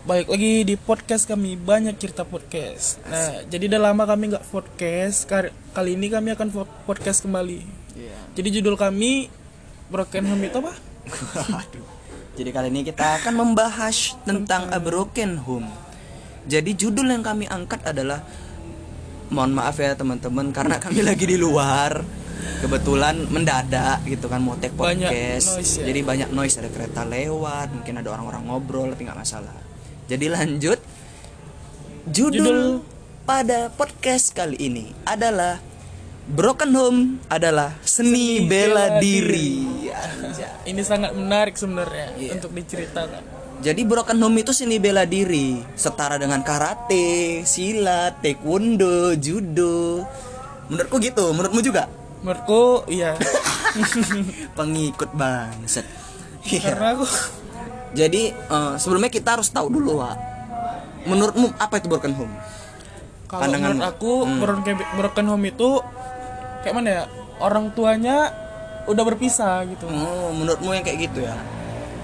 Baik lagi di podcast kami banyak cerita podcast. Nah, jadi udah lama kami nggak podcast. Kali ini kami akan podcast kembali. Iya. Jadi judul kami Broken Home itu apa? Jadi kali ini kita akan membahas tentang a broken home. Jadi judul yang kami angkat adalah mohon maaf ya teman-teman karena kami lagi di luar. Kebetulan mendadak gitu kan mau take Banyak podcast. noise ya. Jadi banyak noise ada kereta lewat, mungkin ada orang-orang ngobrol tapi nggak masalah. Jadi lanjut. Judul, Judul. pada podcast kali ini adalah Broken Home adalah seni, bela, bela diri. Anjay. Ini sangat menarik sebenarnya Iya. untuk diceritakan. Jadi broken home itu seni bela diri, setara dengan karate, silat, taekwondo, judo. Menurutku gitu, menurutmu juga? Menurutku iya. Pengikut bangset. Iya. Karena aku Jadi eh, sebelumnya kita harus tahu dulu, Wak. Menurutmu apa itu broken home? kalau Pandangan- menurut aku Hmm. broken, broken home itu kayak mana ya? Orang tuanya udah berpisah gitu. Oh, menurutmu yang kayak gitu ya?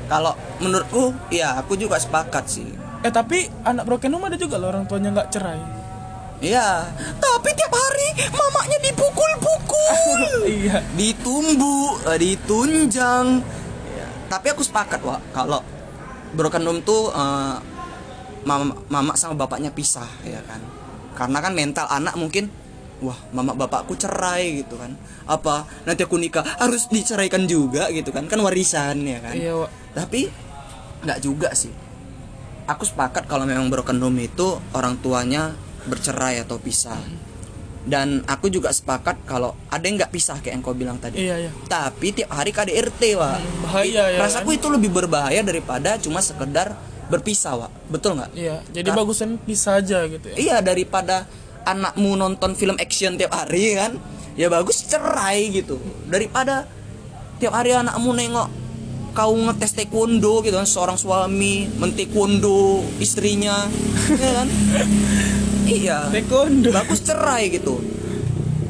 Kalau menurutku, ya aku juga sepakat sih. Eh tapi anak broken home ada juga loh orang tuanya nggak cerai. Iya, tapi tiap hari mamanya dipukul-pukul. iya. ditumbu, eh, ditunjang. Ya, Tapi aku sepakat Wak kalau broken home tuh eh, mama, mama sama bapaknya pisah ya kan. Karena kan mental anak mungkin wah mama bapakku cerai gitu kan. Apa nanti aku nikah harus diceraikan juga gitu kan. Kan warisan ya kan. Iya, Wak. Tapi nggak juga sih. Aku sepakat kalau memang broken home itu orang tuanya bercerai atau pisah. Dan aku juga sepakat kalau ada yang nggak pisah kayak yang kau bilang tadi. Iya, iya. Tapi tiap hari KDRT, Wak. bahaya ya Rasaku itu lebih berbahaya daripada cuma sekedar berpisah, Wak. Betul nggak? Iya, jadi Kar- bagusan pisah aja gitu ya. Iya, daripada anakmu nonton film action tiap hari kan. Ya bagus cerai gitu. Daripada tiap hari anakmu nengok kau ngetes taekwondo gitu kan seorang suami mentaekwondo istrinya ya kan iya. Taekwondo. bagus cerai gitu.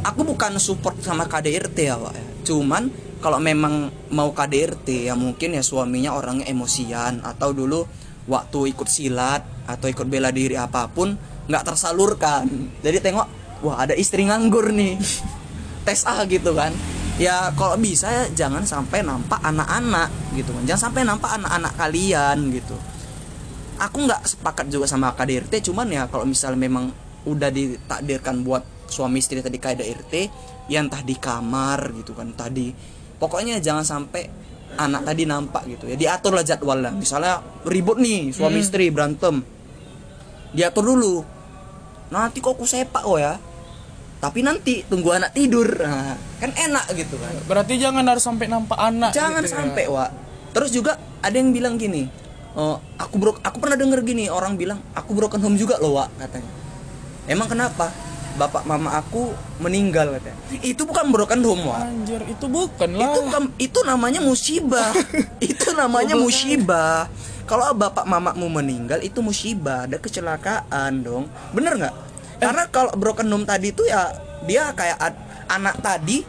Aku bukan support sama KDRT ya ya. cuman kalau memang mau KDRT ya mungkin ya suaminya orangnya emosian atau dulu waktu ikut silat atau ikut bela diri apa pun nggak tersalurkan. Jadi tengok wah ada istri nganggur nih. Tes A gitu kan. Ya kalau bisa jangan sampai nampak anak-anak gitu kan. Jangan sampai nampak anak-anak kalian gitu aku nggak sepakat juga sama KDRT cuman ya kalau misalnya memang udah ditakdirkan buat suami istri tadi KDRT ya entah di kamar gitu kan tadi pokoknya jangan sampai anak tadi nampak gitu ya. Diatur lah. Jadwalnya misalnya ribut nih suami istri berantem. Diatur dulu. Nanti kok aku sepak oh ya. Tapi nanti tunggu anak tidur. Nah, kan enak gitu kan. Berarti jangan harus sampai nampak anak. jangan gitu ya. sampai Wak. Terus juga ada yang bilang gini oh, aku bro aku pernah denger gini orang bilang aku broken home juga loh Wak katanya. Emang kenapa? Bapak mama aku meninggal katanya. Itu bukan broken home Wak. Anjir, itu bukan lah. itu itu namanya musibah. Itu namanya musibah. Kalau bapak mamamu meninggal itu musibah. Ada kecelakaan dong. Bener nggak? Karena kalau broken home tadi itu ya dia kayak anak tadi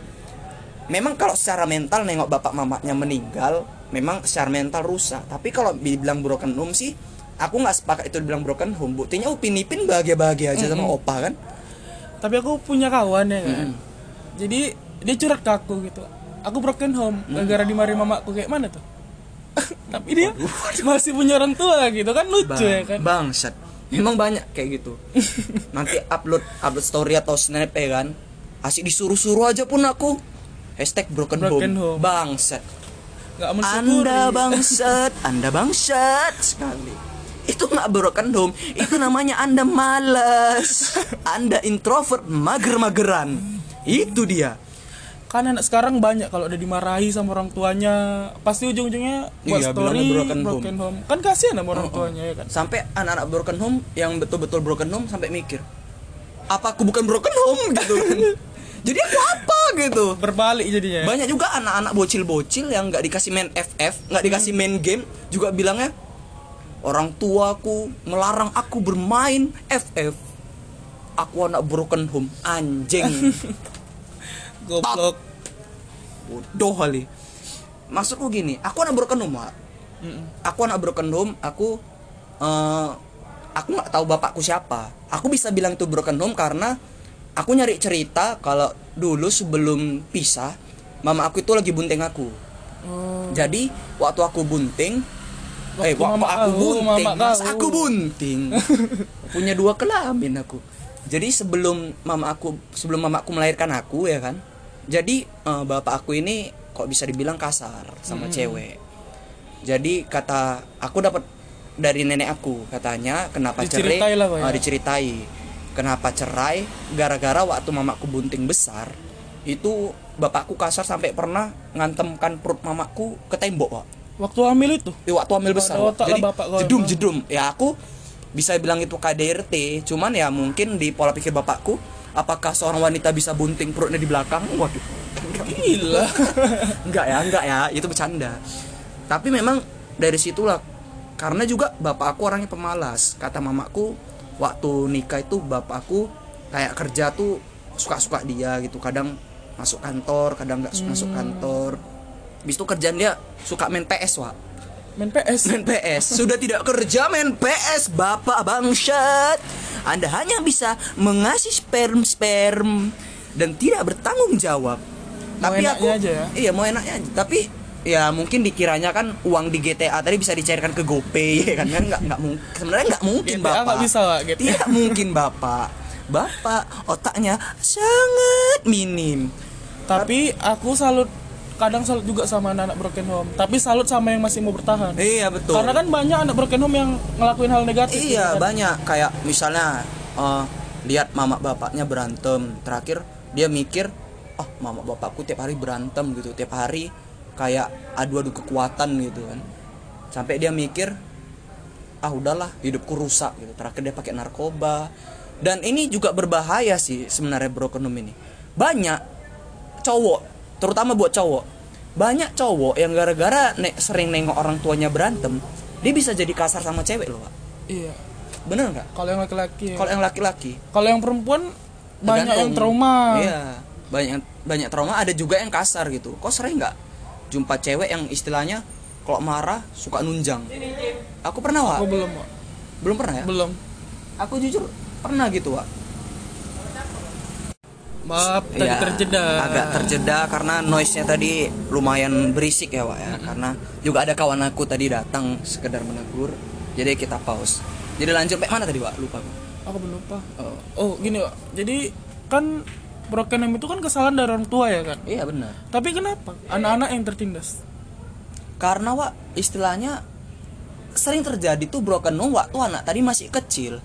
memang kalau secara mental nengok bapak mamanya meninggal memang secara mental rusak tapi kalau dibilang broken home sih aku nggak sepakat itu dibilang broken home buktinya upin ipin bahagia bahagia aja sama opa kan Tapi aku punya kawan ya kan. Jadi dia curhat ke aku gitu. Aku broken home gara-gara dimarahin mamaku kayak mana tuh? Tapi dia masih punya orang tua gitu kan lucu ya kan. Bangsat. Memang banyak kayak gitu. Nanti upload upload story atau snap ya kan. Asik disuruh-suruh aja pun aku. Hashtag broken, Broken home. home. Bangsat. Nggak mensyukuri. Anda bangsat, Anda bangsat sekali. Itu nggak broken home, itu namanya Anda malas. Anda introvert, mager-mageran. Itu dia. Kan anak sekarang banyak kalau udah dimarahi sama orang tuanya, pasti ujung-ujungnya buat Iya, story broken broken, home. home. Kan kasihan sama orang tuanya ya kan. Sampai anak-anak broken home yang betul-betul broken home sampai mikir, apa aku bukan broken home gitu kan? Jadi aku apa gitu? Berbalik jadinya. ya. Banyak juga anak-anak bocil-bocil yang nggak dikasih main FF, nggak dikasih main game, juga bilangnya orang tuaku melarang aku bermain FF. Aku anak broken home, anjing. Goblok. Bodoh kali. Maksudku gini, aku anak broken home. Mm-mm. Aku anak broken home, aku eh, aku nggak tahu bapakku siapa aku bisa bilang itu broken home karena aku nyari cerita kalau dulu sebelum pisah mama aku itu lagi bunting aku. Oh, jadi waktu aku bunting eh Waktu waktu mama aku bunting mama mas aku bunting. Punya dua kelamin aku. Jadi sebelum mama aku sebelum mama aku melahirkan aku ya kan? Jadi eh, bapak aku ini kok bisa dibilang kasar sama cewek. Jadi kata aku dapat dari nenek aku katanya kenapa cerai eh, diceritai kenapa cerai gara-gara waktu mamaku bunting besar itu bapakku kasar sampai pernah ngantemkan perut mamaku ke tembok pak. Waktu hamil itu? Di waktu hamil besar. lah jadi bapak jedum jedum. Ya aku bisa bilang itu KDRT cuman ya mungkin di pola pikir bapakku apakah seorang wanita bisa bunting perutnya di belakang? Waduh. Gila. Enggak ya enggak ya. Itu bercanda. Tapi memang dari situlah karena juga bapak aku orangnya pemalas. Kata mamaku waktu nikah itu bapakku kayak kerja tuh suka-suka dia gitu. Kadang masuk kantor kadang nggak masuk kantor. Habis itu kerjaan dia suka main PS wak. Main PS main PS sudah tidak kerja main PS bapak bangsat. Anda hanya bisa mengasih sperm sperm dan tidak bertanggung jawab. Mau tapi aku aja ya? iya mau enaknya aja. Tapi ya mungkin dikiranya kan uang di GTA tadi bisa dicairkan ke GoPay ya kan? Kan nggak nggak mungkin sebenarnya nggak mungkin GTA bapak. bisa, Wak, GTA. tidak mungkin bapak. Bapak otaknya sangat minim. Tapi aku salut kadang salut juga sama anak-anak broken home. Tapi salut sama yang masih mau bertahan. Iya betul. Karena kan banyak anak broken home yang ngelakuin hal negatif Iya gitu kan. banyak. Kayak misalnya eh, lihat mama bapaknya berantem. Terakhir dia mikir oh mama bapakku tiap hari berantem gitu. Tiap hari kayak adu-adu kekuatan gitu kan. Sampai dia mikir ah udahlah hidupku rusak gitu. Terakhir dia pakai narkoba. Dan ini juga berbahaya sih sebenarnya broken home ini. Banyak cowok terutama buat cowok banyak cowok yang gara-gara ne- sering nengok orang tuanya berantem dia bisa jadi kasar sama cewek loh Pak. iya. Bener nggak? Kalau yang laki-laki ya. kalau yang laki-laki. Kalau yang perempuan banyak yang trauma. Iya. Banyak banyak trauma ada juga yang kasar gitu. Kok sering nggak jumpa cewek yang istilahnya kalau marah suka nunjang. Aku pernah wa aku belum Wak. belum pernah ya? Belum. Aku jujur pernah gitu wa maaf tadi Iya, terjeda. agak terjeda karena noise nya tadi lumayan berisik ya Wak ya. Karena juga ada kawan aku tadi datang sekedar menegur. Jadi kita pause. Jadi lanjut sampai mana tadi Wak? Lupa aku aku belum lupa. Oh. oh gini Wak. jadi kan broken home itu kan kesalahan dari orang tua ya kan? Iya benar. Tapi kenapa? Anak-anak yang tertindas. Karena Wak istilahnya sering terjadi tuh broken home waktu anak tadi masih kecil.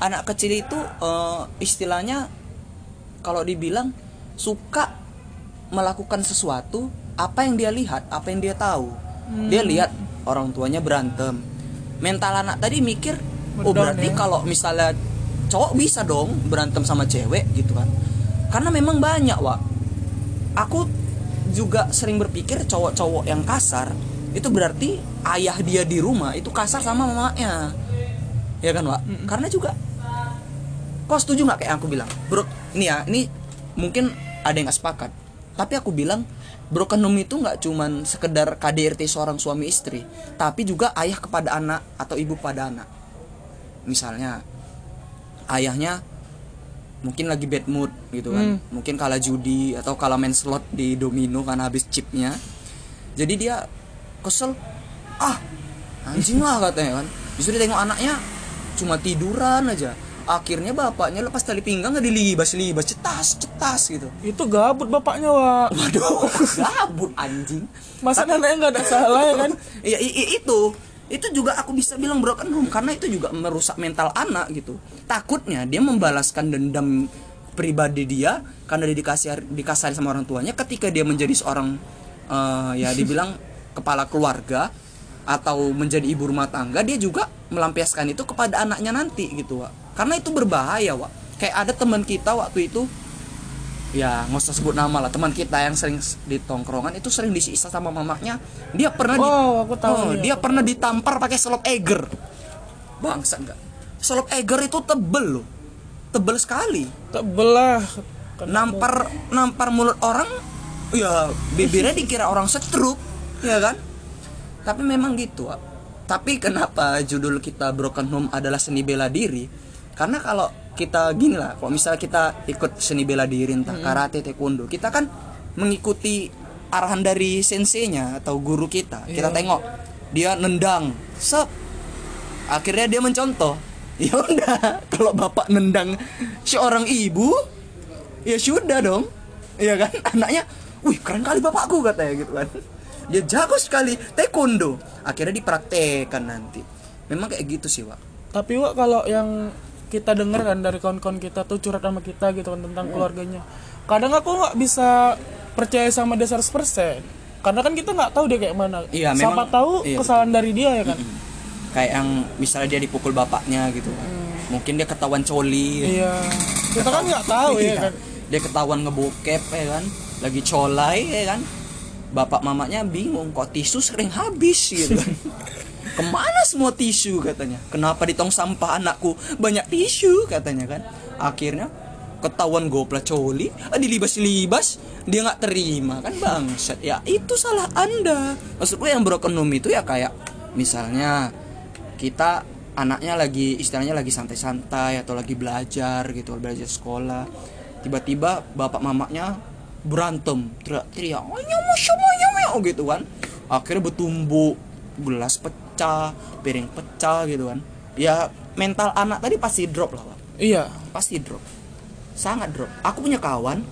Anak kecil itu eh, istilahnya kalau dibilang suka melakukan sesuatu apa yang dia lihat apa yang dia tahu. Dia lihat orang tuanya berantem. Mental anak tadi mikir oh berarti ya. kalau misalnya cowok bisa dong berantem sama cewek gitu kan karena memang banyak Wak. Aku juga sering berpikir cowok-cowok yang kasar itu berarti ayah dia di rumah itu kasar sama mamanya. Ya kan Wak? Karena juga kau setuju nggak kayak yang aku bilang? Bro ini ya ini mungkin ada yang nggak sepakat. Tapi aku bilang broken home itu nggak cuman sekedar KDRT seorang suami istri tapi juga ayah kepada anak atau ibu pada anak. Misalnya ayahnya mungkin lagi bad mood gitu kan. Mungkin kalah judi atau kalah main slot di domino karena habis chipnya. Jadi dia kesel. Ah anjing lah katanya kan. Disuruh tengok anaknya cuma tiduran aja. Akhirnya bapaknya lepas tali pinggang nggak dilibas libas cetas cetas gitu. Itu gabut bapaknya Wak. Waduh gabut anjing. Masa anaknya nggak ada salah ya kan? Iya itu itu juga aku bisa bilang broken home karena itu juga merusak mental anak gitu takutnya dia membalaskan dendam pribadi dia karena dia dikasih dikasih sama orang tuanya ketika dia menjadi seorang eh, ya dibilang kepala keluarga atau menjadi ibu rumah tangga dia juga melampiaskan itu kepada anaknya nanti gitu Wak. karena itu berbahaya Wak. kayak ada teman kita waktu itu ya nggak usah sebut nama lah. Teman kita yang sering di tongkrongan itu sering disiksa sama mamanya. Dia pernah di- Wow, aku tahu, Oh, dia. pernah ditampar pakai selop eger. Bangsa enggak selop eger itu tebel loh. Tebel sekali. Tebel lah. Nampar nampar mulut orang ya bibirnya dikira orang setruk ya kan? Tapi memang gitu tapi kenapa judul kita Broken Home adalah seni bela diri? Karena kalau kita gini lah, kalau misalnya kita ikut seni bela diri entah karate, taekwondo, kita kan mengikuti arahan dari senseinya atau guru kita. Kita Iya. tengok dia nendang, sep. Akhirnya dia mencontoh. Ya udah, kalau bapak nendang seorang ibu, ya sudah dong. Iya kan? Anaknya, wih keren kali bapakku katanya gitu kan. Dia jago sekali taekwondo. Akhirnya dipraktekkan nanti. Memang kayak gitu sih, Wak. Tapi Wak kalau yang kita dengar kan dari kawan-kawan kita tuh curhat sama kita gitu kan tentang keluarganya. Kadang aku nggak bisa percaya sama dia 100% Karena kan kita nggak tahu dia kayak mana. Iya, Siapa memang- tahu iya, kesalahan dari dia ya kan. Kayak yang misalnya dia dipukul bapaknya gitu kan. Mungkin dia ketahuan coli. Iya. Kita kan nggak tahu ya Iya. kan. Dia ketahuan ngebokep ya kan. Lagi colai ya kan. Bapak mamanya bingung kok tisu sering habis gitu kan. Ke mana semua tisu katanya? Kenapa di tong sampah anakku banyak tisu katanya kan? Akhirnya ketahuan gopla coli, ah, dilibas-libas, dia nggak terima kan bangsat. Ya itu salah anda. Maksudku yang broken home itu ya kayak misalnya kita anaknya lagi istilahnya lagi santai-santai atau lagi belajar gitu belajar sekolah tiba-tiba bapak mamanya berantem teriak-teriak gitu kan akhirnya bertumbuk gelas pecah piring pecah gitu kan. Ya mental anak tadi pasti drop lah Pak. Iya. pasti drop. Sangat drop. Aku punya kawan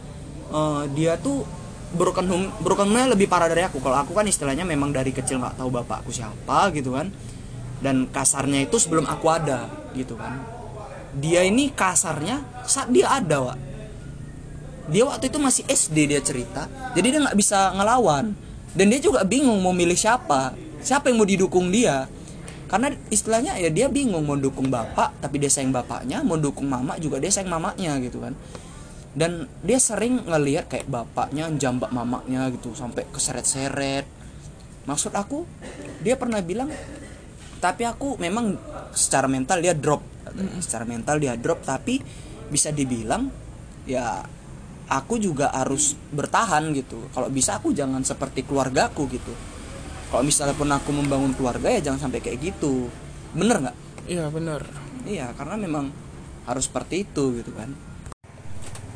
eh, dia tuh broken home broken home lebih parah dari aku. Kalau aku kan istilahnya memang dari kecil nggak tahu bapakku siapa gitu kan. Dan kasarnya itu sebelum aku ada gitu kan. Dia ini kasarnya saat dia ada Wak. Dia waktu itu masih SD dia cerita. Jadi dia nggak bisa ngelawan. Dan dia juga bingung mau milih siapa siapa yang mau didukung dia? Karena istilahnya ya dia bingung mau dukung bapak tapi dia sayang bapaknya mau dukung mama juga dia sayang mamanya gitu kan. Dan dia sering ngelihat kayak bapaknya jambak mamanya gitu sampai keseret-seret. Maksud aku dia pernah bilang tapi aku memang secara mental dia drop. Secara mental dia drop tapi bisa dibilang ya aku juga harus bertahan gitu. Kalau bisa aku jangan seperti keluargaku gitu kalau misalnya pun aku membangun keluarga ya jangan sampai kayak gitu bener nggak Iya benar. iya karena memang harus seperti itu gitu kan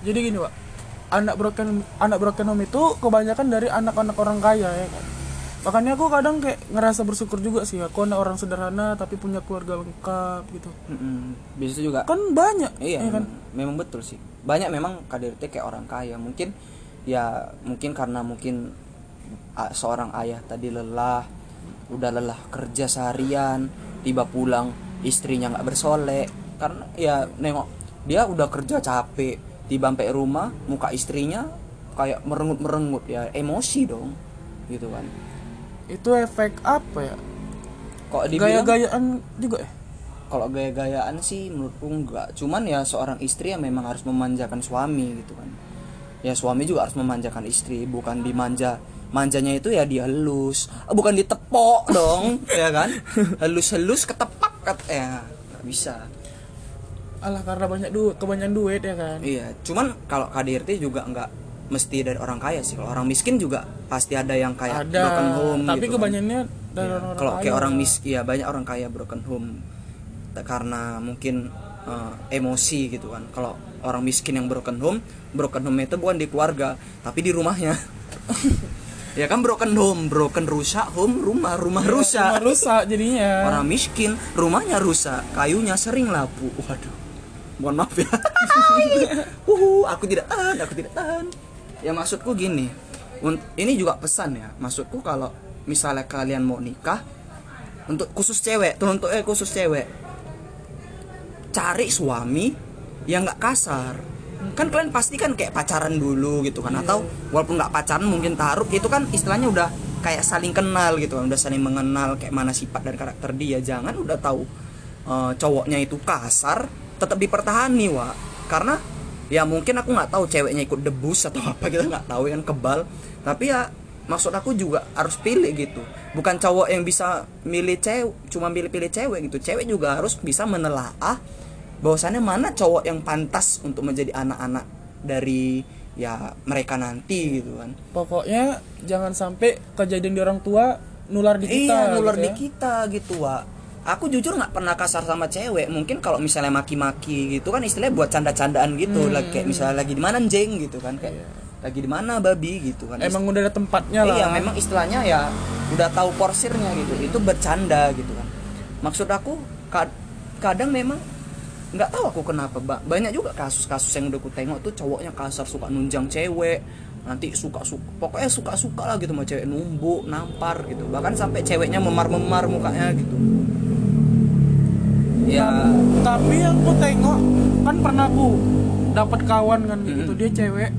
Jadi gini pak, anak broken anak broken home itu kebanyakan dari anak-anak orang kaya ya kan. Makanya aku kadang kayak ngerasa bersyukur juga sih aku anak orang sederhana tapi punya keluarga lengkap gitu. Mm-mm. bisa juga Kan banyak, Iya, ya kan? memang, memang betul sih. Banyak memang KDRT kayak orang kaya. Mungkin ya mungkin karena mungkin seorang ayah tadi lelah, udah lelah kerja seharian, tiba pulang istrinya nggak bersolek. Karena ya nengok dia udah kerja capek, tiba sampai rumah muka istrinya kayak merengut-merengut ya emosi dong, gitu kan. Itu efek apa ya? Kok Gaya-gayaan juga ya? kalau gaya-gayaan sih menurutku enggak cuman ya seorang istri ya memang harus memanjakan suami gitu kan ya suami juga harus memanjakan istri bukan dimanja manjanya itu ya dihalus Eh, bukan ditepok dong ya kan? Halus-halus ketepak ya nggak bisa. Alah karena banyak duit, kebanyakan duit ya kan? iya cuman kalau KDRT juga enggak mesti dari orang kaya sih. Kalau orang miskin juga pasti ada yang kayak Ada, broken home tapi gitu kan. kebanyakannya dari Iya, orang-orang kalau kaya. kayak orang miskin ya banyak orang kaya broken home. Karena mungkin eh, emosi gitu kan. Kalau orang miskin yang broken home broken home itu bukan di keluarga tapi di rumahnya ya kan broken home broken rusak home rumah rumah Rumah rusak. rusak jadinya. orang miskin rumahnya rusak kayunya sering lapu waduh mohon maaf ya. Uhu, aku tidak tahan aku tidak tahan. Ya maksudku gini ini juga pesan ya. Maksudku kalau misalnya kalian mau nikah untuk khusus cewek tuh untuk eh khusus cewek. Cari suami yang nggak kasar kan kalian pasti kan kayak pacaran dulu gitu kan atau walaupun nggak pacaran mungkin taruh itu kan istilahnya udah kayak saling kenal gitu kan udah saling mengenal kayak mana sifat dan karakter dia. Jangan udah tahu eh, cowoknya itu kasar tetap dipertahani wa karena ya mungkin aku nggak tahu ceweknya ikut debus atau apa kita nggak tahu kan kebal. Tapi ya maksud aku juga harus pilih gitu. Bukan cowok yang bisa milih cewek cuma pilih-pilih cewek gitu. Cewek juga harus bisa menelaah bahwasannya mana cowok yang pantas untuk menjadi anak-anak dari ya mereka nanti gitu kan. Pokoknya jangan sampai kejadian di orang tua nular di kita iya nular gitu di ya. kita gitu wa aku jujur nggak pernah kasar sama cewek. Mungkin kalau misalnya maki-maki gitu kan istilahnya buat canda-candaan gitu. Hmm. lagi kayak misalnya lagi di mana jeng gitu kan. Kayak lagi di mana babi gitu kan. Emang udah ada tempatnya lah. iya memang istilahnya ya udah tahu porsirnya gitu. Itu bercanda gitu kan. Maksud aku kad- kadang memang nggak tahu aku kenapa Ba- banyak juga kasus-kasus yang udah aku tengok tuh cowoknya kasar suka nunjang cewek nanti suka suka pokoknya suka suka lah gitu sama cewek numbuk nampar gitu. Bahkan sampai ceweknya memar memar mukanya gitu. Ya. Tapi yang ku tengok kan pernah aku dapat kawan kan gitu dia cewek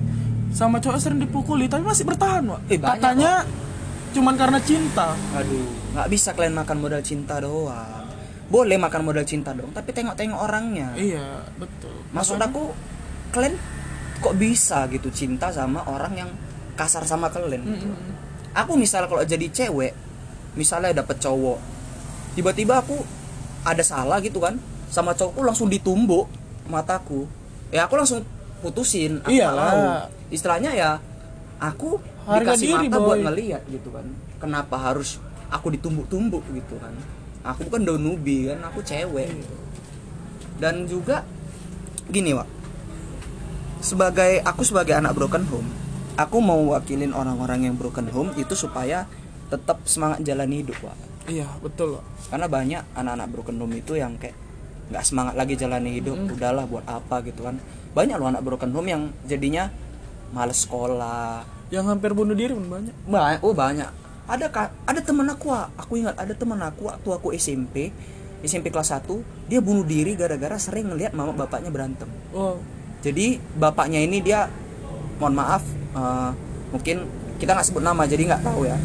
sama cowok sering dipukuli tapi masih bertahan Wak. Eh, banyak, katanya cuman karena cinta. Aduh nggak bisa kalian makan modal cinta doang boleh makan modal cinta dong tapi tengok-tengok orangnya iya betul maksud aku kalian kok bisa gitu cinta sama orang yang kasar sama kalian gitu. aku misalnya kalau jadi cewek misalnya dapet cowok tiba-tiba aku ada salah gitu kan sama cowokku langsung ditumbuk mataku ya aku langsung putusin aku Iyalah. mau. istilahnya ya aku Harga dikasih diri, mata buat boy. ngeliat gitu kan kenapa harus aku ditumbuk-tumbuk gitu kan aku bukan daun ubi kan aku cewek. Dan juga gini Wak. Sebagai aku sebagai anak broken home aku mau wakilin orang-orang yang broken home itu supaya tetap semangat jalani hidup Wak. Iya betul Wak. karena banyak anak-anak broken home itu yang kayak nggak semangat lagi jalani hidup udahlah buat apa gitu kan. Banyak loh anak broken home yang jadinya males sekolah. Yang hampir bunuh diri pun banyak. Banyak oh banyak ada ada teman aku aku ingat ada teman aku waktu aku SMP SMP kelas 1 dia bunuh diri gara-gara sering ngelihat mama bapaknya berantem. Wow jadi bapaknya ini dia mohon maaf eh, mungkin kita nggak sebut nama jadi nggak tahu ya.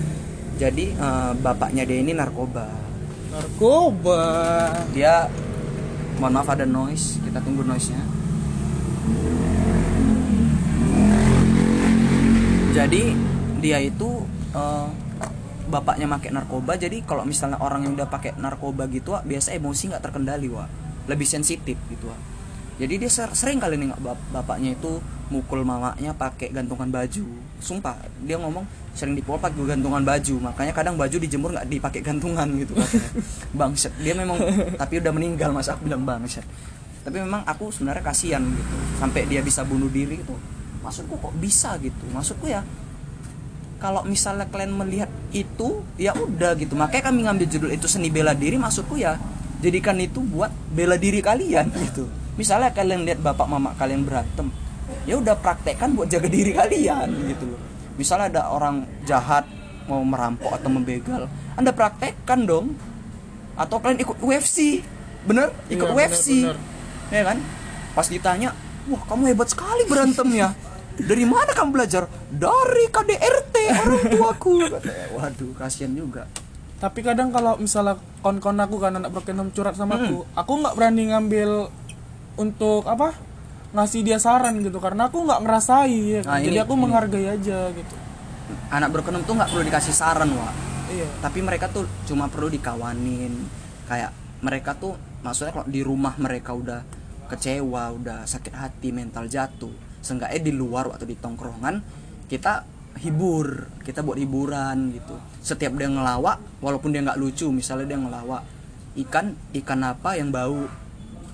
Jadi eh, bapaknya dia ini narkoba. Narkoba. Dia mohon maaf ada noise. Kita tunggu noise nya jadi dia itu eh, bapaknya pakai narkoba jadi kalau misalnya orang yang udah pakai narkoba gitu Wak, biasa emosi nggak terkendali wa lebih sensitif gitu Wak. jadi dia ser- sering kali nih bap- bapaknya itu mukul mamanya pakai gantungan baju. Sumpah dia ngomong sering dipukul pakai gantungan baju. Makanya kadang baju dijemur nggak dipakai gantungan gitu katanya bangset dia memang tapi udah meninggal mas. Aku bilang bangset tapi memang aku sebenarnya kasihan gitu sampai dia bisa bunuh diri itu maksudku kok bisa gitu? Maksudku ya kalau misalnya kalian melihat itu ya udah gitu. Makanya kami ngambil judul itu seni bela diri maksudku ya jadikan itu buat bela diri kalian gitu. Misalnya kalian lihat bapak mama kalian berantem ya udah praktekkan buat jaga diri kalian gitu loh. Misalnya ada orang jahat mau merampok atau membegal anda praktekkan dong. Atau kalian ikut UFC bener? Ikut Iya, UFC bener, ya kan? Pas ditanya wah kamu hebat sekali berantemnya. Dari mana kamu belajar? Dari KDRT orang tuaku. Katanya, waduh kasihan juga. Tapi kadang kalau misalnya kon-kon aku kan anak broken home curhat sama Hmm. aku aku nggak berani ngambil untuk apa? Ngasih dia saran gitu karena aku nggak ngerasai ya kan. Nah, jadi ini- aku ini. menghargai aja gitu. Anak broken home tuh nggak perlu dikasih saran wah iya. Tapi mereka tuh cuma perlu dikawanin. Kayak mereka tuh maksudnya kalau di rumah mereka udah kecewa udah sakit hati mental jatuh seenggaknya di luar waktu di tongkrongan kita hibur. Kita buat hiburan gitu. Setiap dia ngelawak walaupun dia nggak lucu misalnya dia ngelawak ikan ikan apa yang bau?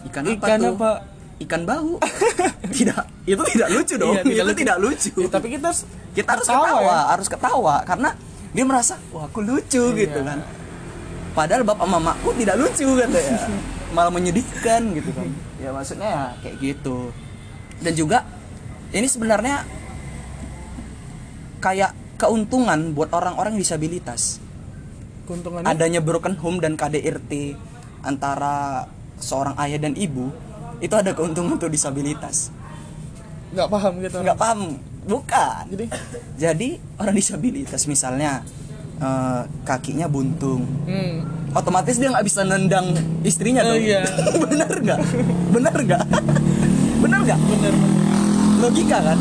Ikan, apa Ikan tuh? apa? ikan bau. Tidak itu tidak lucu dong. Iya, tidak itu lucu. tidak lucu. Ya, tapi kita harus kita harus ketawa ketawa ya. harus ketawa. Karena dia merasa wah aku lucu Iya. gitu kan. Padahal bapak mamaku tidak lucu kan ya. Malah menyedihkan gitu kan. Ya maksudnya ya kayak gitu. Dan juga ini sebenarnya kayak keuntungan buat orang-orang disabilitas. Keuntungannya? Adanya broken home dan KDRT antara seorang ayah dan ibu itu ada keuntungan untuk disabilitas. Nggak paham gitu. Nggak paham. Bukan. Jadi? Jadi orang disabilitas misalnya eh, kakinya buntung. Hmm, otomatis dia nggak bisa nendang istrinya Oh, dong. iya. bener nggak? Bener nggak? Bener nggak? Bener logika kan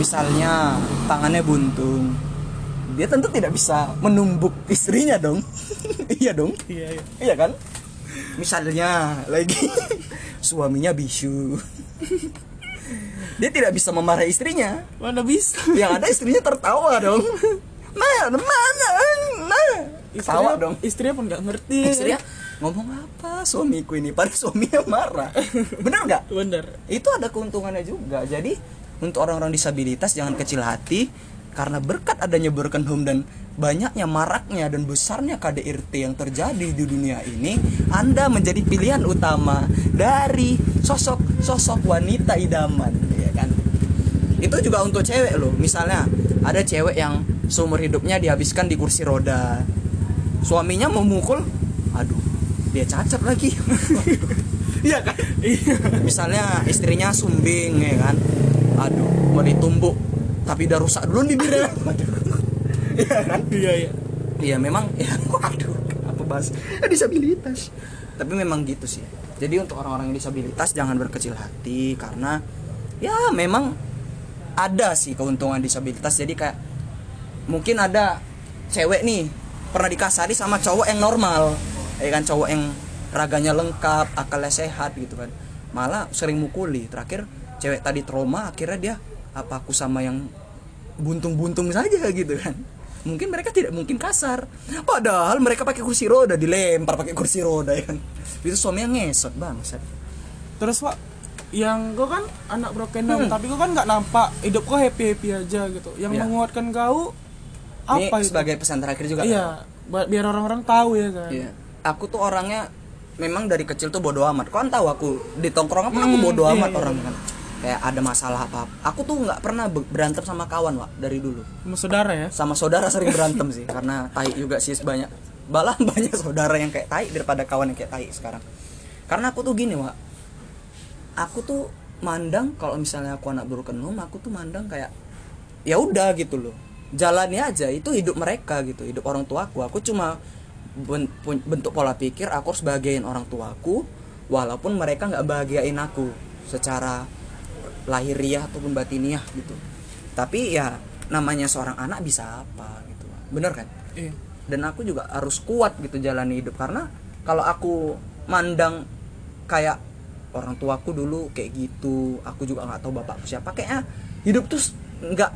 misalnya tangannya buntung dia tentu tidak bisa menumbuk istrinya dong. Iya dong. Iya iya. Iya kan? Misalnya lagi suaminya bisu. Dia tidak bisa memarahi istrinya. Mana bisa? Yang ada istrinya tertawa dong. Mana mana? Mana istrinya dong. istrinya pun nggak ngerti. Ya istrinya ngomong apa? Suamiku ini. Pada suaminya marah. Bener nggak? Bener. Itu ada keuntungannya juga. Jadi untuk orang-orang disabilitas jangan kecil hati. Karena berkat adanya broken home dan banyaknya maraknya dan besarnya KDRT yang terjadi di dunia ini Anda menjadi pilihan utama dari sosok-sosok wanita idaman ya kan? Itu juga untuk cewek loh. Misalnya ada cewek yang seumur hidupnya dihabiskan di kursi roda. Suaminya memukul aduh dia cacat lagi. Iya kan? Misalnya istrinya sumbing ya kan aduh mau ditumbuk tapi udah rusak dulu bibirnya iya kan iya iya Iya memang ya waduh apa bahas Eh, disabilitas. Tapi memang gitu sih. Jadi untuk orang-orang yang disabilitas jangan berkecil hati karena ya memang ada sih keuntungan disabilitas. Jadi kayak mungkin ada cewek nih pernah dikasari sama cowok yang normal. Ya kan cowok yang raganya lengkap, akalnya sehat gitu kan. Malah sering mukuli. Terakhir cewek tadi trauma akhirnya dia apa aku sama yang buntung-buntung saja gitu kan mungkin mereka tidak mungkin kasar padahal mereka pakai kursi roda dilempar pakai kursi roda ya kan itu suaminya ngesot bangsat terus pak yang gue kan anak broken home Hmm. tapi gue kan nggak nampak hidup gue happy happy aja gitu yang Iya. menguatkan kau ini apa itu sebagai pesan terakhir juga kan? iya ba- biar orang-orang tahu ya kan Iya. aku tuh orangnya memang dari kecil tuh bodo amat kau kan tahu aku di tongkrongan pun aku Hmm, bodo iya, amat iya. orang kan kayak ada masalah apa aku tuh nggak pernah be- berantem sama kawan Wak, dari dulu. Sama saudara ya? Sama saudara sering berantem sih karena tai juga sih banyak balah banyak saudara yang kayak tai daripada kawan yang kayak tai sekarang. Karena aku tuh gini Wak. Aku tuh mandang kalau misalnya aku anak broken home aku tuh mandang kayak ya udah gitu loh. Jalani aja itu hidup mereka gitu. Hidup orang tuaku. Aku cuma bentuk pola pikir aku harus bahagiain orang tuaku walaupun mereka nggak bahagiain aku secara lahiriah ataupun batiniah gitu. Tapi ya namanya seorang anak bisa apa gitu. Bener kan? Iya. Dan aku juga harus kuat gitu jalani hidup. Karena kalau aku mandang kayak orang tuaku dulu kayak gitu aku juga nggak tahu bapakku siapa kayaknya hidup tuh nggak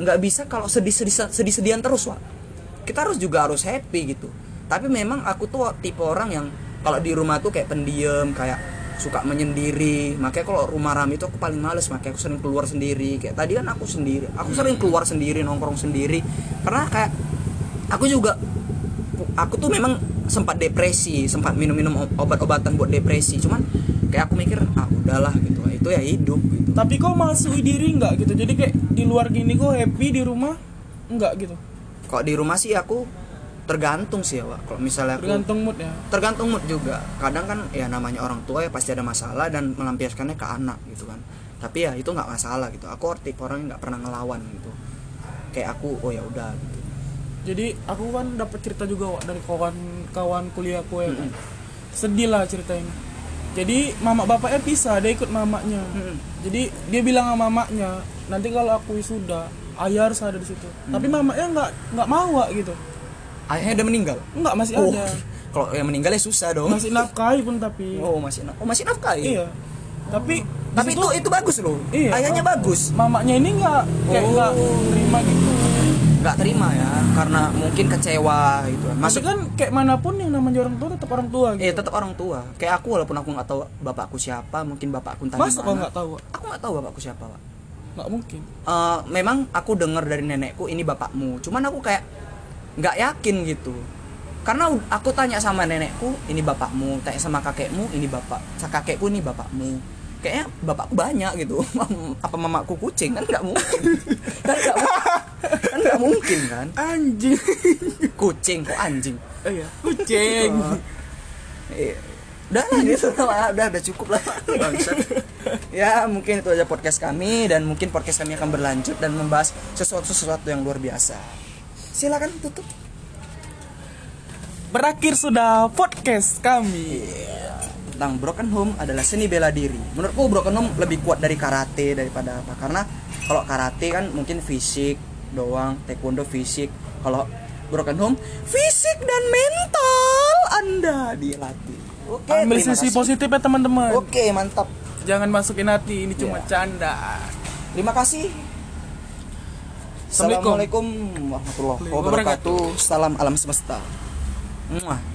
nggak bisa kalau sedih sedih sedih sedihan terus wah kita harus juga harus happy gitu. Tapi memang aku tuh tipe orang yang kalau di rumah tuh kayak pendiam kayak suka menyendiri. Makanya kalau rumah rame itu aku paling males makanya aku sering keluar sendiri. Kayak tadi kan aku sendiri aku sering keluar sendiri nongkrong sendiri. Karena kayak aku juga aku tuh memang sempat depresi sempat minum-minum ob- obat-obatan buat depresi. Cuman kayak aku mikir ah udahlah gitu. Itu ya hidup gitu. Tapi kau masuk diri nggak gitu? Jadi kayak di luar gini kau happy di rumah? Nggak gitu? Kalau di rumah sih aku tergantung sih ya Wak. kalau misalnya aku tergantung mood ya. Tergantung mood juga. Kadang kan ya namanya orang tua ya pasti ada masalah dan melampiaskannya ke anak gitu kan. Tapi ya itu nggak masalah gitu. Aku tipe orang yang nggak pernah ngelawan gitu. Kayak aku oh ya udah gitu. Jadi aku kan dapat cerita juga Wak, dari kawan-kawan kuliahku ya kan. Sedih lah ceritanya. Jadi mama bapaknya pisah dia ikut mamanya Mm-mm. jadi dia bilang sama mamanya nanti kalau aku wisuda ayah harus ada di situ. Tapi mamanya nggak nggak mau Wak, gitu ayahnya udah meninggal? Nggak masih oh ada. kalau yang meninggal ya susah dong. Masih nafkahi pun tapi. Oh masih na- oh masih nafkah iya. Tapi tapi di itu itu bagus loh. Iya. ayahnya bagus. Mamanya ini nggak kayak Oh. nggak terima gitu. Nggak terima ya karena mungkin kecewa gitu. Masih masuk kan kayak mana pun yang namanya orang tua tetap orang tua gitu. eh tetap orang tua. Kayak aku walaupun aku nggak tahu bapakku siapa mungkin bapakku entah Masa kau mana. nggak tahu? Aku nggak tahu bapakku siapa pak. Nggak mungkin. Eh, memang aku dengar dari nenekku ini bapakmu. Cuman aku kayak nggak yakin gitu. Karena aku tanya sama nenekku ini bapakmu. Tanya sama kakekmu ini bapak sa kakekku ini bapakmu. Kayaknya bapakku banyak gitu. Apa mamaku kucing? Kan nggak mungkin. Kan nggak kan nggak mungkin kan? Anjing. kucing kok anjing? Oh iya. Kucing. Eh, udah lah gitu lah. Udah udah cukup lah. Bangsat. ya mungkin itu aja podcast kami dan mungkin podcast kami akan berlanjut dan membahas sesuatu sesuatu yang luar biasa silakan tutup Berakhir sudah podcast kami. tentang broken home adalah seni bela diri menurutku broken home lebih kuat dari karate daripada apa karena kalau karate kan mungkin fisik doang taekwondo fisik kalau broken home fisik dan mental anda dilatih oke Ambil terima sisi positif ya teman-teman. oke mantap Jangan masukin hati ini cuma Iya. canda. Terima kasih. Assalamualaikum. Warahmatullahi Wabarakatuh. wabarakatuh. Salam alam semesta. Muah.